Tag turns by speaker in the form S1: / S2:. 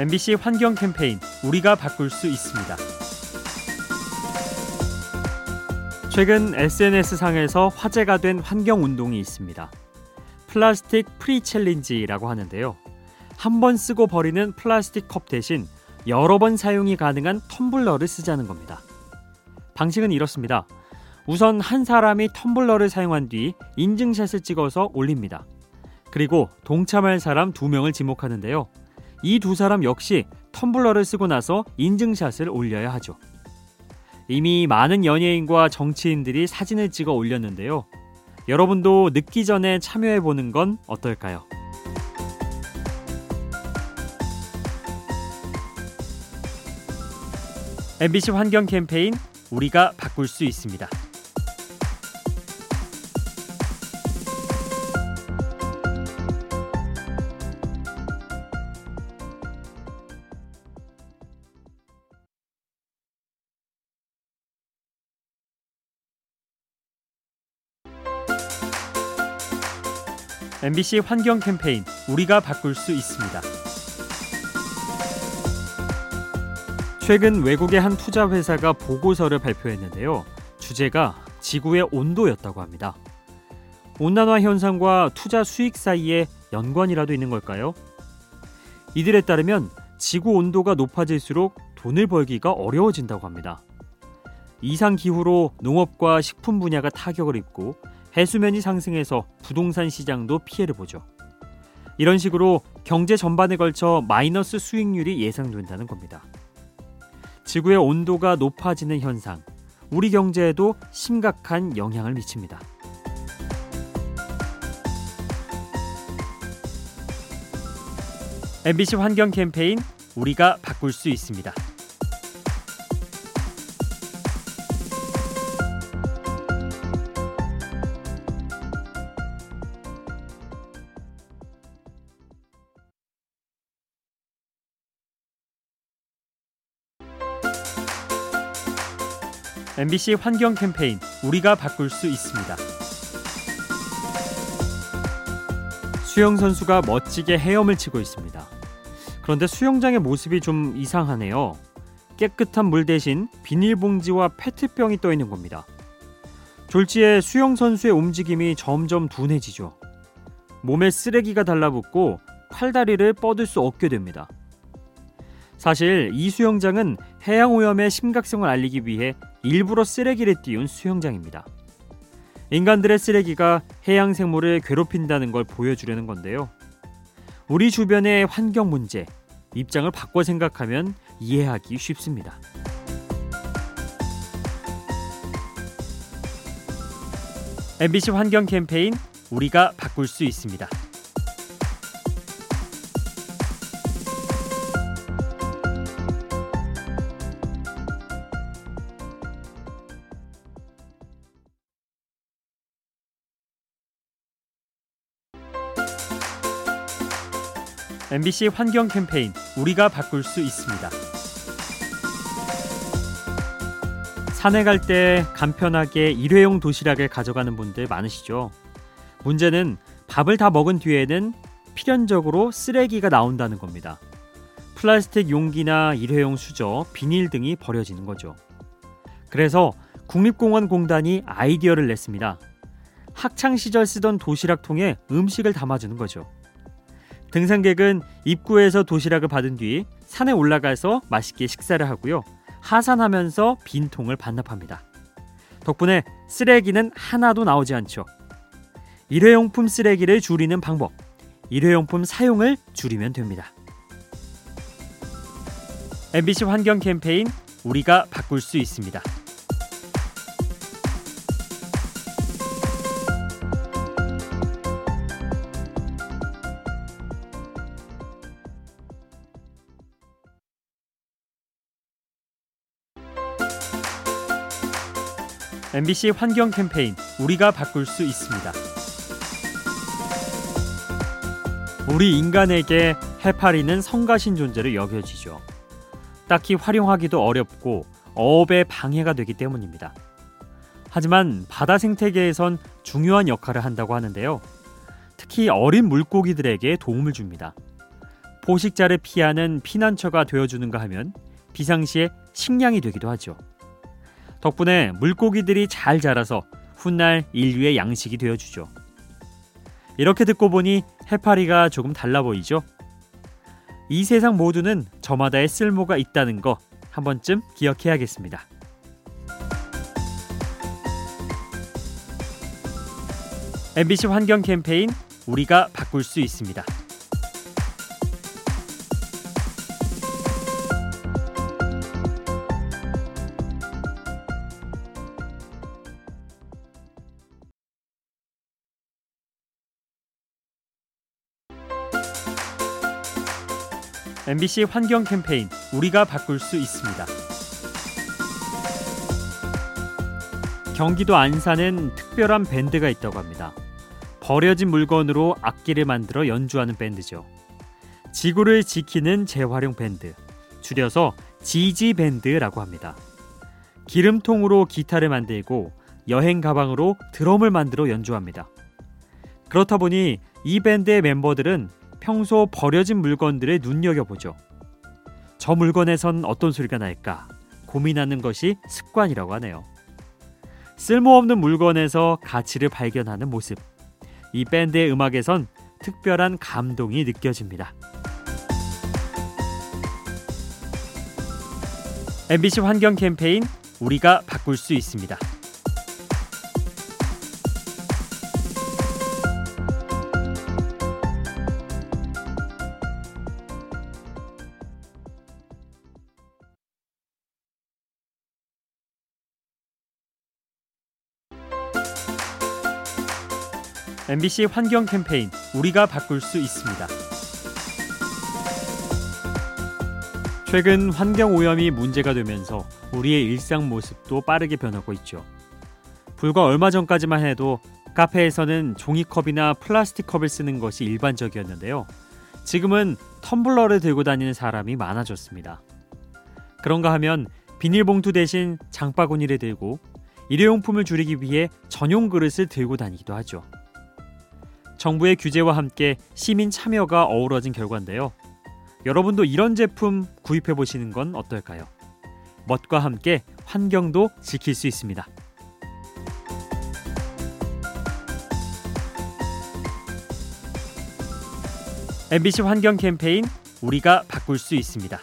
S1: MBC 환경 캠페인 우리가 바꿀 수 있습니다. 최근 SNS 상에서 화제가 된 환경 운동이 있습니다. 플라스틱 프리 챌린지라고 하는데요. 한 번 쓰고 버리는 플라스틱 컵 대신 여러 번 사용이 가능한 텀블러를 쓰자는 겁니다. 방식은 이렇습니다. 우선 한 사람이 텀블러를 사용한 뒤 인증샷을 찍어서 올립니다. 그리고 동참할 사람 두 명을 지목하는데요. 이 두 사람 역시 텀블러를 쓰고 나서 인증샷을 올려야 하죠. 이미 많은 연예인과 정치인들이 사진을 찍어 올렸는데요. 여러분도 늦기 전에 참여해 보는 건 어떨까요? MBC 환경 캠페인 우리가 바꿀 수 있습니다. MBC 환경 캠페인 우리가 바꿀 수 있습니다. 최근 외국의 한 투자 회사가 보고서를 발표했는데요. 주제가 지구의 온도였다고 합니다. 온난화 현상과 투자 수익 사이에 연관이라도 있는 걸까요? 이들에 따르면 지구 온도가 높아질수록 돈을 벌기가 어려워진다고 합니다. 이상 기후로 농업과 식품 분야가 타격을 입고 해수면이 상승해서 부동산 시장도 피해를 보죠. 이런 식으로 경제 전반에 걸쳐 마이너스 수익률이 예상된다는 겁니다. 지구의 온도가 높아지는 현상, 우리 경제에도 심각한 영향을 미칩니다. MBC 환경 캠페인 우리가 바꿀 수 있습니다. MBC 환경 캠페인 우리가 바꿀 수 있습니다. 수영 선수가 멋지게 헤엄을 치고 있습니다. 그런데 수영장의 모습이 좀 이상하네요. 깨끗한 물 대신 비닐봉지와 페트병이 떠 있는 겁니다. 졸지에 수영 선수의 움직임이 점점 둔해지죠. 몸에 쓰레기가 달라붙고 팔다리를 뻗을 수 없게 됩니다. 사실 이 수영장은 해양 오염의 심각성을 알리기 위해 일부러 쓰레기를 띄운 수영장입니다. 인간들의 쓰레기가 해양 생물을 괴롭힌다는 걸 보여주려는 건데요. 우리 주변의 환경 문제, 입장을 바꿔 생각하면 이해하기 쉽습니다. 환경 캠페인 우리가 바꿀 수 있습니다. MBC 환경 캠페인 우리가 바꿀 수 있습니다. 산에 갈 때 간편하게 일회용 도시락을 가져가는 분들 많으시죠? 문제는 밥을 다 먹은 뒤에는 필연적으로 쓰레기가 나온다는 겁니다. 플라스틱 용기나 일회용 수저, 비닐 등이 버려지는 거죠. 그래서 국립공원공단이 아이디어를 냈습니다. 학창 시절 쓰던 도시락통에 음식을 담아주는 거죠. 등산객은 입구에서 도시락을 받은 뒤 산에 올라가서 맛있게 식사를 하고요. 하산하면서 빈 통을 반납합니다. 덕분에 쓰레기는 하나도 나오지 않죠. 일회용품 쓰레기를 줄이는 방법. 일회용품 사용을 줄이면 됩니다. MBC 환경 캠페인 우리가 바꿀 수 있습니다. MBC 환경 캠페인 우리가 바꿀 수 있습니다. 우리 인간에게 해파리는 성가신 존재로 여겨지죠. 딱히 활용하기도 어렵고 어업에 방해가 되기 때문입니다. 하지만 바다 생태계에선 중요한 역할을 한다고 하는데요. 특히 어린 물고기들에게 도움을 줍니다. 포식자를 피하는 피난처가 되어주는가 하면 비상시에 식량이 되기도 하죠. 덕분에 물고기들이 잘 자라서 훗날 인류의 양식이 되어주죠. 이렇게 듣고 보니 해파리가 조금 달라 보이죠? 이 세상 모두는 저마다의 쓸모가 있다는 거 한 번쯤 기억해야겠습니다. MBC 환경 캠페인 우리가 바꿀 수 있습니다. MBC 환경 캠페인 우리가 바꿀 수 있습니다. 경기도 안산엔 특별한 밴드가 있다고 합니다. 버려진 물건으로 악기를 만들어 연주하는 밴드죠. 지구를 지키는 재활용 밴드, 줄여서 지지 밴드라고 합니다. 기름통으로 기타를 만들고 여행 가방으로 드럼을 만들어 연주합니다. 그렇다 보니 이 밴드의 멤버들은 평소 버려진 물건들을 눈여겨보죠. 저 물건에선 어떤 소리가 날까 고민하는 것이 습관이라고 하네요. 쓸모없는 물건에서 가치를 발견하는 모습. 이 밴드의 음악에선 특별한 감동이 느껴집니다. MBC 환경 캠페인 우리가 바꿀 수 있습니다. MBC 환경 캠페인 우리가 바꿀 수 있습니다. 최근 환경 오염이 문제가 되면서 우리의 일상 모습도 빠르게 변하고 있죠. 불과 얼마 전까지만 해도 카페에서는 종이컵이나 플라스틱 컵을 쓰는 것이 일반적이었는데요. 지금은 텀블러를 들고 다니는 사람이 많아졌습니다. 그런가 하면 비닐봉투 대신 장바구니를 들고 일회용품을 줄이기 위해 전용 그릇을 들고 다니기도 하죠. 정부의 규제와 함께 시민 참여가 어우러진 결과인데요. 여러분도 이런 제품 구입해 보시는 건 어떨까요? 멋과 함께 환경도 지킬 수 있습니다. MBC 환경 캠페인 우리가 바꿀 수 있습니다.